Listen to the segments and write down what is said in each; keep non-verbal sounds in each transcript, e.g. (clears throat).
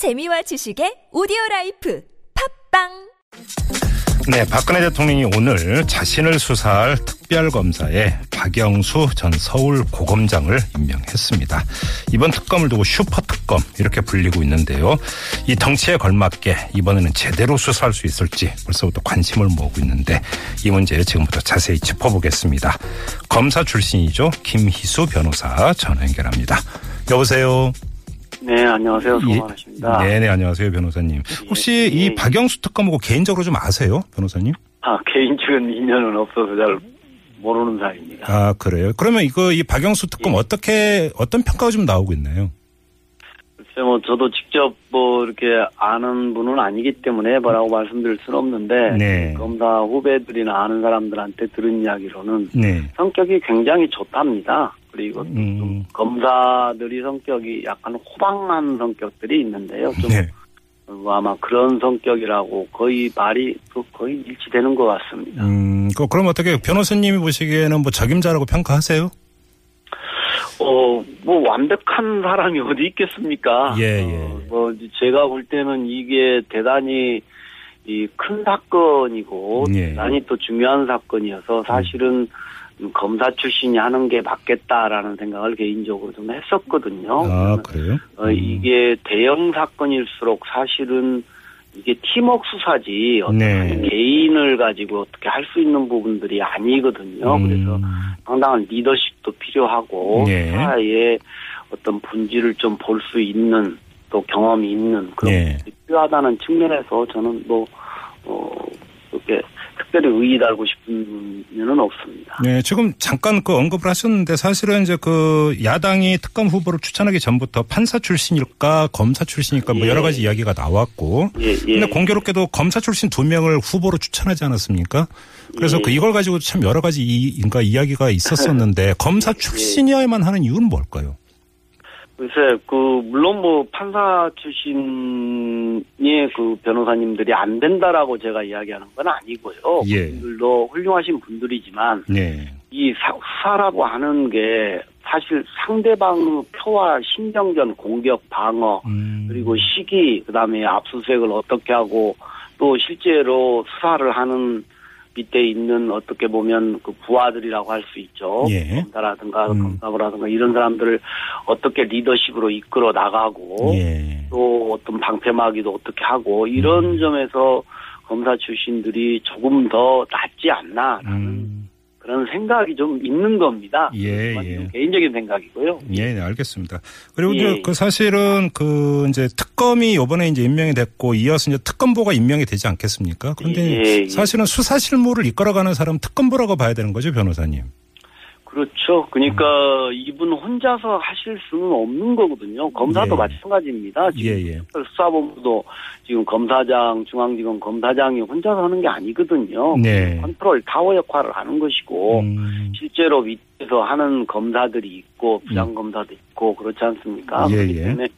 재미와 지식의 오디오 라이프 팟빵 네, 박근혜 대통령이 오늘 자신을 수사할 특별검사에 박영수 전 서울 고검장을 임명했습니다. 이번 특검을 두고 슈퍼 특검 이렇게 불리고 있는데요. 이 덩치에 걸맞게 이번에는 제대로 수사할 수 있을지 벌써부터 관심을 모으고 있는데 이 문제 지금부터 자세히 짚어보겠습니다. 검사 출신이죠. 김희수 변호사 전화 연결합니다. 여보세요. 네, 안녕하세요. 송환하십니다. 네네, 안녕하세요, 변호사님. 혹시 예, 이 예. 박영수 특검하고 개인적으로 좀 아세요, 변호사님? 아, 개인적인 인연은 없어서 잘 모르는 사이입니다. 아, 그래요? 그러면 이거 이 박영수 특검 예. 어떻게, 어떤 평가가 좀 나오고 있나요? 글쎄, 뭐, 저도 직접 뭐, 이렇게 아는 분은 아니기 때문에 뭐라고 말씀드릴 수는 없는데, 네. 검사 후배들이나 아는 사람들한테 들은 이야기로는 네. 성격이 굉장히 좋답니다. 그리고 음. 좀 검사들이 성격이 약간 호방한 성격들이 있는데요. 좀 네. 어, 아마 그런 성격이라고 거의 말이 그 거의 일치되는 것 같습니다. 음, 그, 그럼 어떻게 변호사님이 보시기에는 뭐 적임자라고 평가하세요? 어, 뭐 완벽한 사람이 (laughs) 어디 있겠습니까? 예, 예. 어, 뭐 제가 볼 때는 이게 대단히 이 큰 사건이고 예. 대단히 또 중요한 사건이어서 사실은 검사 출신이 하는 게 맞겠다라는 생각을 개인적으로 좀 했었거든요. 아, 그래요? 어, 이게 대형 사건일수록 사실은 이게 팀워크 수사지 어떤 네. 한 개인을 가지고 어떻게 할 수 있는 부분들이 아니거든요. 음. 그래서 상당한 리더십도 필요하고 예. 사회의 어떤 본질을 좀 볼 수 있는 또 경험이 있는 그런 예. 것이 필요하다는 측면에서 저는 뭐 어, 그렇게 특별히 의의 달고 싶은 면은 없습니다. 네, 지금 잠깐 그 언급을 하셨는데 사실은 이제 그 야당이 특검 후보를 추천하기 전부터 판사 출신일까 검사 출신일까 뭐 예. 여러 가지 이야기가 나왔고 예, 예. 근데 공교롭게도 검사 출신 두 명을 후보로 추천하지 않았습니까? 그래서 예. 그 이걸 가지고 참 여러 가지 이, 그러니까 이야기가 있었었는데 (laughs) 검사 출신이어야만 하는 이유는 뭘까요? 글쎄, 그, 물론 뭐, 판사 출신의 그 변호사님들이 안 된다라고 제가 이야기하는 건 아니고요. 예. 그분들도 훌륭하신 분들이지만, 네. 이 사- 수사라고 하는 게 사실 상대방의 표와 신경전, 공격, 방어, 음. 그리고 시기, 그 다음에 압수수색을 어떻게 하고, 또 실제로 수사를 하는 밑에 있는 어떻게 보면 그 부하들이라고 할 수 있죠. 예. 검사라든가 음. 검사부라든가 이런 사람들을 어떻게 리더십으로 이끌어 나가고 예. 또 어떤 방패막이도 어떻게 하고 이런 음. 점에서 검사 출신들이 조금 더 낫지 않나라는 음. 그런 생각이 좀 있는 겁니다. 예, 예. 좀 개인적인 생각이고요. 예, 네, 알겠습니다. 그리고 예. 그 사실은 그 이제 특검이 이번에 이제 임명이 됐고 이어서 이제 특검보가 임명이 되지 않겠습니까? 그런데 예, 예. 사실은 수사 실무를 이끌어가는 사람 은 특검보라고 봐야 되는 거죠, 변호사님. 그렇죠. 그러니까 음. 이분 혼자서 하실 수는 없는 거거든요. 검사도 예. 마찬가지입니다. 지금 예, 예. 특별수사본부도 지금 검사장, 중앙지검 검사장이 혼자서 하는 게 아니거든요. 네. 컨트롤 타워 역할을 하는 것이고 음, 실제로 밑에서 하는 검사들이 있고 부장검사도 있고 그렇지 않습니까? 예, 그렇기 예. 때문에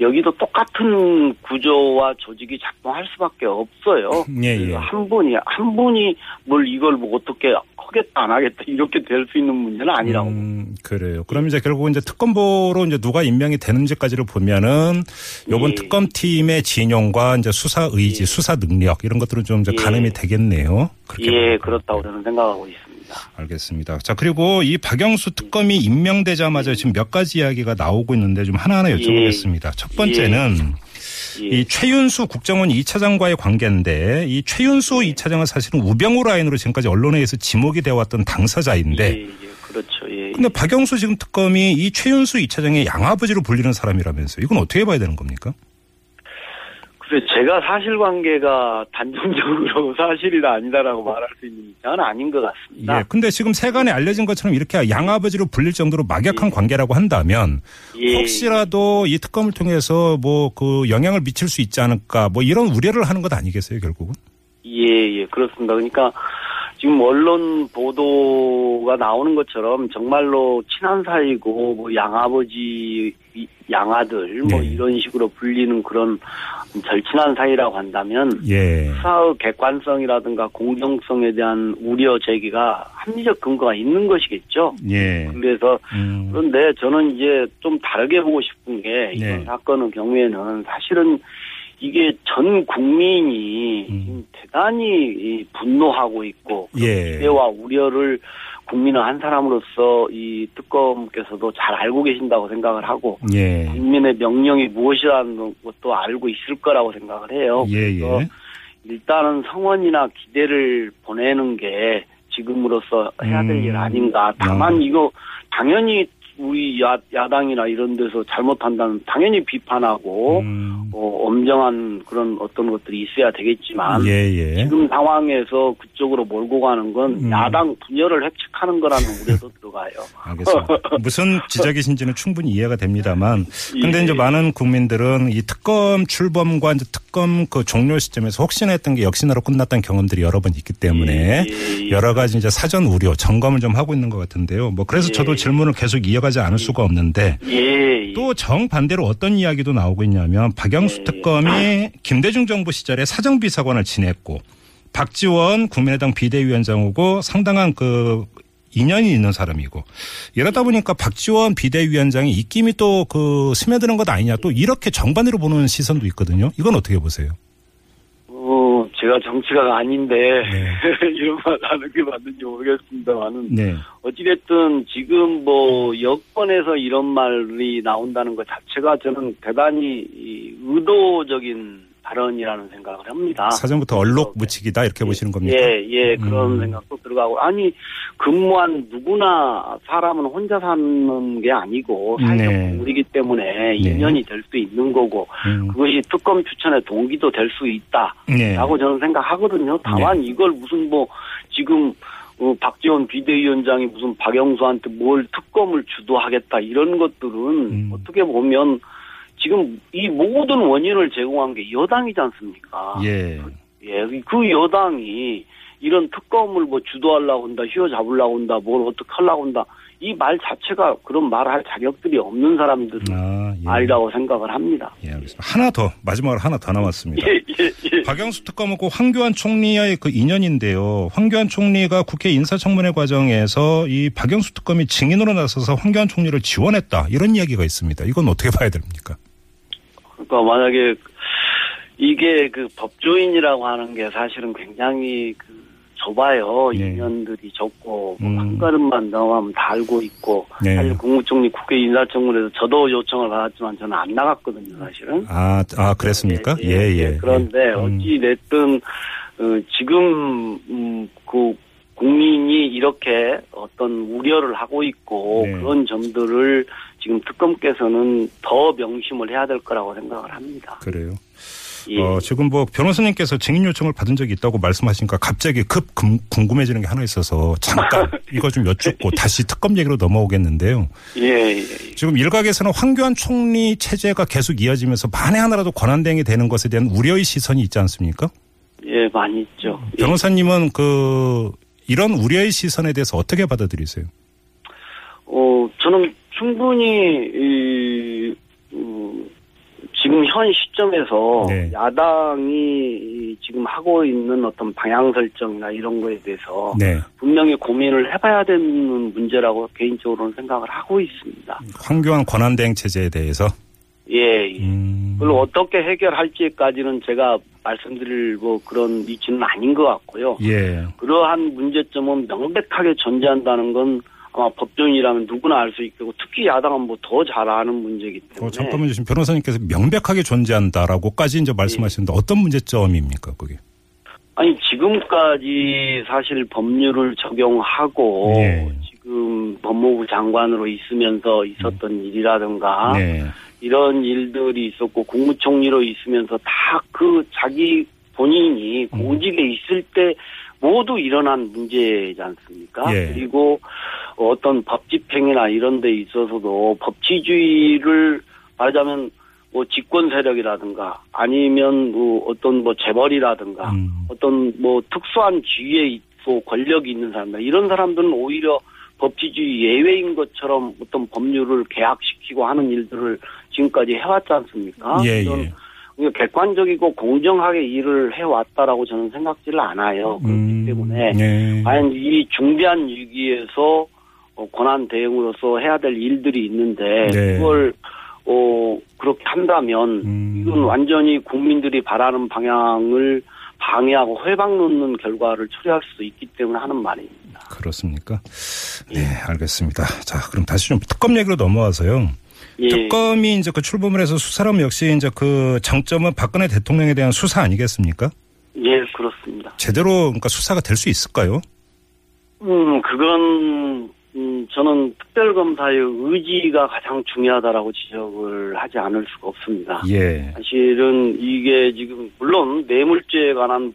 여기도 똑같은 구조와 조직이 작동할 수밖에 없어요. 예, 예. 그래서 한 분이 한 분이 뭘 이걸 뭐 어떻게 하겠다 안 하겠다 이렇게 될 수 있는 문제는 아니라고. 음, 그래요. 그럼 이제 결국 이제 특검보로 이제 누가 임명이 되는지까지를 보면은 요번 예. 특검팀의 진용과 이제 수사 의지, 예. 수사 능력 이런 것들은 좀 이제 예. 가늠이 되겠네요. 그렇게 예, 보면. 그렇다고 저는 생각하고 있습니다. 알겠습니다. 자, 그리고 이 박영수 특검이 임명되자마자 지금 몇 가지 이야기가 나오고 있는데 좀 하나하나 여쭤보겠습니다. 첫 번째는 예. 이 최윤수 국정원 2차 장과의 관계인데 이 최윤수 2차 장은 사실은 우병우 라인으로 지금까지 언론에 의해서 지목이 되어 왔던 당사자인데 예, 예, 그렇죠. 예. 근데 박영수 지금 특검이 이 최윤수 2차장의 양아버지로 불리는 사람이라면서 이건 어떻게 봐야 되는 겁니까? 그래 제가 사실관계가 단정적으로 (laughs) 사실이다 아니다라고 말할 수 있는 입장은 아닌 것 같습니다. 예. 근데 지금 세간에 알려진 것처럼 이렇게 양아버지로 불릴 정도로 막약한 관계라고 한다면 예. 혹시라도 이 특검을 통해서 뭐 그 영향을 미칠 수 있지 않을까 뭐 이런 우려를 하는 것 아니겠어요 결국은? 예, 예, 그렇습니다. 그러니까 지금 언론 보도가 나오는 것처럼 정말로 친한 사이고 뭐 양아버지 이- 양아들 뭐 네. 이런 식으로 불리는 그런 절친한 사이라고 한다면 예. 수사의 객관성이라든가 공정성에 대한 우려 제기가 합리적 근거가 있는 것이겠죠. 예. 그래서 음. 그런데 저는 이제 좀 다르게 보고 싶은 게 이번 네. 사건의 경우에는 사실은 이게 전 국민이 음. 대단히 이 분노하고 있고 예. 기대와 우려를 국민의 한 사람으로서 이 특검께서도 잘 알고 계신다고 생각을 하고 예. 국민의 명령이 무엇이라는 것도 알고 있을 거라고 생각을 해요. 예, 그래서 예. 일단은 성원이나 기대를 보내는 게 지금으로서 해야 될 음. 일 아닌가. 다만 아. 이거 당연히 우리 야, 야당이나 이런 데서 잘못한다면 당연히 비판하고 음. 어, 엄정한 그런 어떤 것들이 있어야 되겠지만 예, 예. 지금 상황에서 그쪽으로 몰고 가는 건 음. 야당 분열을 획책하는 거라는 우려도 들어가요. 알겠습니다. (laughs) 무슨 지적이신지는 충분히 이해가 됩니다만, 근데 예. 이제 많은 국민들은 이 특검 출범과 이제 특검 그 종료 시점에서 혹시나 했던 게 역시나로 끝났던 경험들이 여러 번 있기 때문에 예, 예, 예. 여러 가지 이제 사전 우려, 점검을 좀 하고 있는 것 같은데요. 뭐 그래서 예. 저도 질문을 계속 이어가지 않을 수가 없는데. 또 정반대로 어떤 이야기도 나오고 있냐면 박영수 예. 특검이 김대중 정부 시절에 사정비서관을 지냈고 박지원 국민의당 비대위원장이고 상당한 그 인연이 있는 사람이고 이러다 보니까 박지원 비대위원장이 입김이 또 그 스며드는 것 아니냐 또 이렇게 정반대로 보는 시선도 있거든요. 이건 어떻게 보세요? 어, 제가 정치가가 아닌데 네. (laughs) 이런 말 하는 게 맞는지 모르겠습니다만은 네. 어찌됐든 지금 뭐 여권에서 이런 말이 나온다는 것 자체가 저는 대단히 이 의도적인 발언이라는 생각을 합니다. 사전부터 얼록 묻히기다 이렇게 보시는 겁니까? 예, 예, 그런 음. 생각도 들어가고. 아니, 근무한 누구나 사람은 혼자 사는 게 아니고 사회적 네. 동물이기 때문에 인연이 될 수 있는 거고 음. 그것이 특검 추천의 동기도 될 수 있다. 네. 라고 저는 생각하거든요. 다만 이걸 무슨 뭐 지금 어, 박지원 비대위원장이 무슨 박영수한테 뭘 특검을 주도하겠다 이런 것들은 음. 어떻게 보면 지금 이 모든 원인을 제공한 게 여당이지 않습니까? 예. 예, 그 여당이 이런 특검을 뭐 주도하려고 한다, 휘어잡으려고 한다, 뭘 어떻게 하려고 한다. 이 말 자체가 그런 말할 자격들이 없는 사람들은 아, 예. 아니라고 생각을 합니다. 예, 알겠습니다. 하나 더 마지막으로 하나 더 남았습니다. 예, 예, 예. 박영수 특검하고 황교안 총리와의 그 인연인데요. 황교안 총리가 국회 인사청문회 과정에서 이 박영수 특검이 증인으로 나서서 황교안 총리를 지원했다 이런 이야기가 있습니다. 이건 어떻게 봐야 됩니까? 그러니까 만약에 이게 그 법조인이라고 하는 게 사실은 굉장히 그 좁아요. 네. 인연들이 적고 음. 뭐한 걸음만 넘어가면 다 알고 있고 네. 사실 국무총리 국회 인사청문회에서 저도 요청을 받았지만 저는 안 나갔거든요. 사실은. 아, 아 그랬습니까? 예, 예. 그런데 예. 음. 어찌 됐든 어, 지금 음, 그 국민이 이렇게 어떤 우려를 하고 있고 네. 그런 점들을 지금 특검께서는 더 명심을 해야 될 거라고 생각을 합니다. 그래요. 예. 어, 지금 뭐 변호사님께서 증인 요청을 받은 적이 있다고 말씀하시니까 갑자기 급 금- 궁금해지는 게 하나 있어서 잠깐 (laughs) 이거 좀 여쭙고 다시 특검 얘기로 넘어오겠는데요. 예, 예, 예. 지금 일각에서는 황교안 총리 체제가 계속 이어지면서 만에 하나라도 권한대행이 되는 것에 대한 우려의 시선이 있지 않습니까? 예, 많이 있죠. 예. 변호사님은 그 이런 우려의 시선에 대해서 어떻게 받아들이세요? 어, 저는 충분히, 이, 음, 지금 현 시점에서 네. 야당이 이 지금 하고 있는 어떤 방향 설정이나 이런 거에 대해서 네. 분명히 고민을 해봐야 되는 문제라고 개인적으로는 생각을 하고 있습니다. 황교안 권한대행 체제에 대해서 예, 예. 음. 그걸 어떻게 해결할지까지는 제가 말씀드릴 뭐 그런 위치는 아닌 것 같고요. 예. 그러한 문제점은 명백하게 존재한다는 건 아마 법조인이라면 누구나 알 수 있고 특히 야당은 뭐 더 잘 아는 문제이기 때문에 어, 잠깐만요. 지금 변호사님께서 명백하게 존재한다라고까지 이제 말씀하시는데 어떤 문제점입니까, 그게? 아니 지금까지 사실 법률을 적용하고 예. 지금 법무부 장관으로 있으면서 있었던 일이라든가 네. 이런 일들이 있었고 국무총리로 있으면서 다 그 자기 본인이 음. 공직에 있을 때 모두 일어난 문제지 않습니까? 예. 그리고 어떤 법 집행이나 이런 데 있어서도 법치주의를 말하자면 뭐 집권 세력이라든가 아니면 뭐 어떤 뭐 재벌이라든가 음. 어떤 뭐 특수한 주의에 또 권력이 있는 사람들 이런 사람들은 오히려 법치주의 예외인 것처럼 어떤 법률을 개혁시키고 하는 일들을 지금까지 해왔지 않습니까? 예, 예. 그러니까 객관적이고 공정하게 일을 해왔다라고 저는 생각지를 않아요. 그렇기 음, 때문에 예. 과연 이 중대한 위기에서 어, 권한 대응으로서 해야 될 일들이 있는데 네. 그걸 어 그렇게 한다면 음. 이건 완전히 국민들이 바라는 방향을 방해하고 회방 놓는 결과를 초래할 수도 있기 때문에 하는 말입니다. 그렇습니까? 네, 알겠습니다. 자, 그럼 다시 좀 특검 얘기로 넘어와서요. 예. 특검이 이제 그 출범을 해서 수사람 역시 이제 그 장점은 박근혜 대통령에 대한 수사 아니겠습니까? 예, 그렇습니다. 제대로 그러니까 수사가 될 수 있을까요? 음, 그건 음, 저는 특별검사의 의지가 가장 중요하다라고 지적을 하지 않을 수가 없습니다. 예. 사실은 이게 지금 물론 뇌물죄에 관한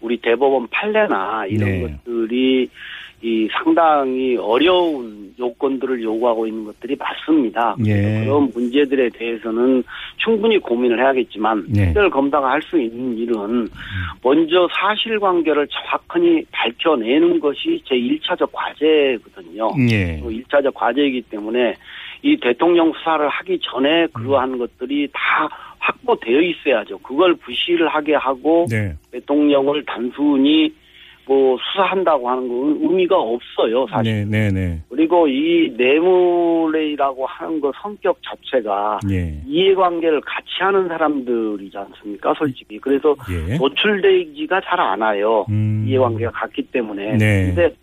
우리 대법원 판례나 이런 네. 것들이 이 상당히 어려운 요건들을 요구하고 있는 것들이 맞습니다. 예. 그런 문제들에 대해서는 충분히 고민을 해야겠지만 네. 특별 검사가 할 수 있는 일은 먼저 사실관계를 정확히 밝혀내는 것이 제 1차적 과제거든요. 예. 또 1차적 과제이기 때문에 이 대통령 수사를 하기 전에 그러한 것들이 다 확보되어 있어야죠. 그걸 부실을 하게 하고 네. 대통령을 단순히 뭐 수사한다고 하는 건 의미가 없어요, 사실. 네, 네, 네. 그리고 이 뇌물이라고 하는 거 성격 자체가 예. 이해관계를 같이 하는 사람들이지 않습니까, 솔직히. 그래서 예. 노출되지가 잘 않아요. 음. 이해관계가 같기 때문에. 네. 근데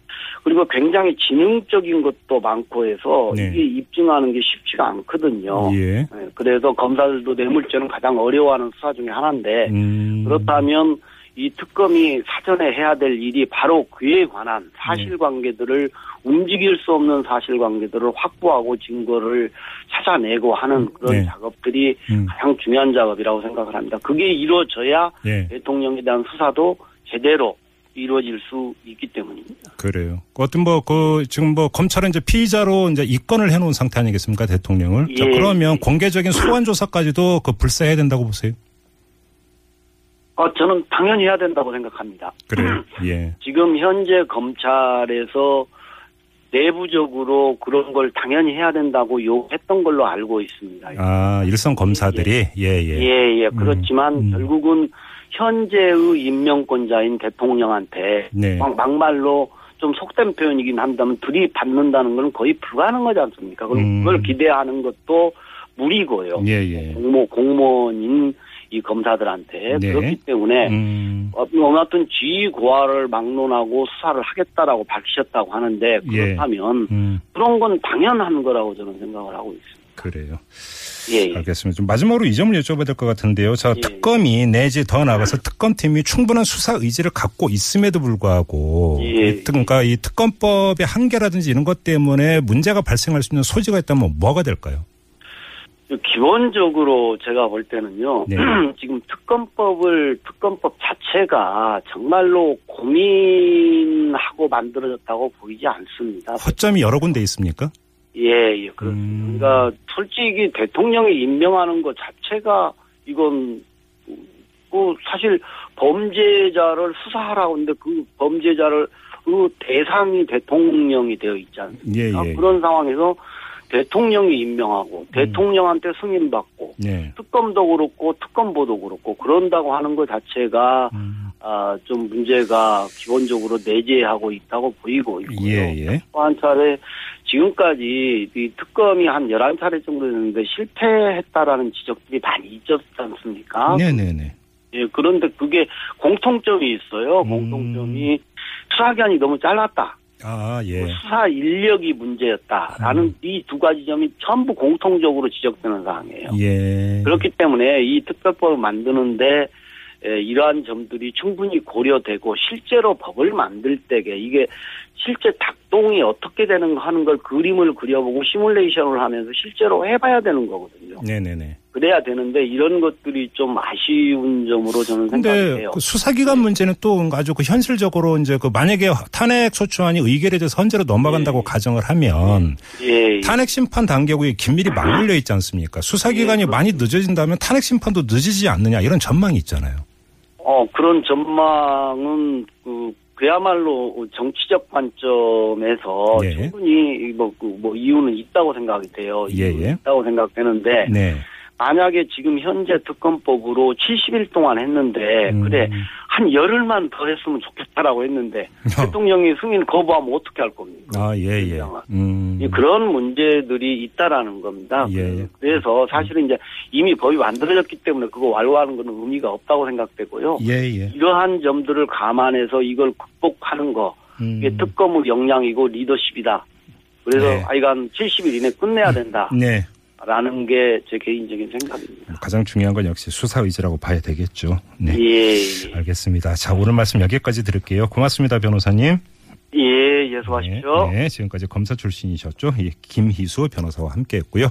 그리고 굉장히 지능적인 것도 많고 해서 네. 이게 입증하는 게 쉽지가 않거든요. 예. 네, 그래서 검사들도 뇌물죄는 가장 어려워하는 수사 중에 하나인데 음. 그렇다면 이 특검이 사전에 해야 될 일이 바로 그에 관한 사실관계들을 움직일 수 없는 사실관계들을 확보하고 증거를 찾아내고 하는 그런 네. 작업들이 음. 가장 중요한 작업이라고 생각을 합니다. 그게 이루어져야 예. 대통령에 대한 수사도 제대로 이루어질 수 있기 때문입니다. 그래요. 어떤 뭐 그 지금 뭐 검찰은 이제 피의자로 이제 입건을 해놓은 상태 아니겠습니까 대통령을? 자, 예. 그러면 공개적인 소환 조사까지도 그 불사해야 된다고 보세요. 어, 저는 당연히 해야 된다고 생각합니다. 그래요. (clears throat) 예. 지금 현재 검찰에서 내부적으로 그런 걸 당연히 해야 된다고 요했던 걸로 알고 있습니다. 아 일선 검사들이 예 예. 예, 예. 그렇지만 음. 결국은 현재의 임명권자인 대통령한테 네. 막 막말로 좀 속된 표현이긴 한다면 들이받는다는 건 거의 불가능하지 않습니까? 그럼 음. 그걸 기대하는 것도 무리고요. 예 예. 공모 공무원인 이 검사들한테 네. 그렇기 때문에 음. 어, 어떤 지휘 고하를 막론하고 수사를 하겠다라고 밝히셨다고 하는데 예. 그렇다면 음. 그런 건 당연한 거라고 저는 생각을 하고 있습니다. 그래요. 예, 예. 알겠습니다. 좀 마지막으로 이 점을 여쭤봐야 될 것 같은데요. 자, 예. 특검이 내지 더 나아가서 특검팀이 충분한 수사 의지를 갖고 있음에도 불구하고 예. 이 특- 그러니까 이 특검법의 한계라든지 이런 것 때문에 문제가 발생할 수 있는 소지가 있다면 뭐가 될까요? 기본적으로 제가 볼 때는요. 네. (clears throat) 지금 특검법을 특검법 자체가 정말로 고민하고 만들어졌다고 보이지 않습니다. 허점이 여러 군데 있습니까? 예, 예, 그렇습니다. 음. 그러니까 솔직히 대통령이 임명하는 것 자체가 이건 그 사실 범죄자를 수사하라고 하는데 그 범죄자를 그 대상이 대통령이 되어 있지 않습니까? 예, 예. 그런 상황에서 대통령이 임명하고 대통령한테 승인받고 네. 특검도 그렇고 특검보도 그렇고 그런다고 하는 것 자체가 음. 아, 좀 문제가 기본적으로 내재하고 있다고 보이고 있고요. 예, 예. 또한 차례 지금까지 이 특검이 한 11차례 정도 됐는데 실패했다라는 지적들이 많이 있었지 않습니까? 네네네. 예, 그런데 그게 공통점이 있어요. 음. 공통점이 수사 기간이 너무 짧았다. 아, 예. 수사 인력이 문제였다라는 음. 이두 가지 점이 전부 공통적으로 지적되는 사항이에요. 예. 그렇기 때문에 이 특별법을 만드는데 에, 이러한 점들이 충분히 고려되고 실제로 법을 만들 때에 이게 실제 작동이 어떻게 되는 거 하는 걸 그림을 그려보고 시뮬레이션을 하면서 실제로 해봐야 되는 거거든요. 네네네. 그래야 되는데 이런 것들이 좀 아쉬운 점으로 저는 생각해요. 그 수사기관 문제는 또 아주 그 현실적으로 이제 그 만약에 탄핵 소추안이 의결이 돼서 헌재로 넘어간다고 예. 가정을 하면 예, 예. 탄핵 심판 단계국이 긴밀히 맞물려 있지 않습니까? 수사기간이 예, 많이 늦어진다면 탄핵 심판도 늦어지지 않느냐 이런 전망이 있잖아요. 어, 그런 전망은 그 그야말로 정치적 관점에서 예. 충분히 뭐, 그 뭐 이유는 있다고 생각이 돼요. 예, 예. 있다고 생각되는데 네. 만약에 지금 현재 특검법으로 70일 동안 했는데 음. 그래 한 열흘만 더 했으면 좋겠다라고 했는데 대통령이 승인 거부하면 어떻게 할 겁니까? 아, 예, 예. 음. 이 그런 문제들이 있다라는 겁니다. 예, 예. 그래서 사실은 이제 이미 법이 만들어졌기 때문에 그거 완료하는 것은 의미가 없다고 생각되고요. 예, 예. 이러한 점들을 감안해서 이걸 극복하는 거 음. 이게 특검의 역량이고 리더십이다. 그래서 네. 하여간 70일 이내 끝내야 된다 라는 네. 게제 개인적인 생각입니다. 가장 중요한 건 역시 수사 의지라고 봐야 되겠죠. 네. 예, 예, 알겠습니다. 자, 오늘 말씀 여기까지 들을게요. 고맙습니다, 변호사님. 예, 예, 수고하십시오. 네, 네, 지금까지 검사 출신이셨죠. 예, 김희수 변호사와 함께 했고요.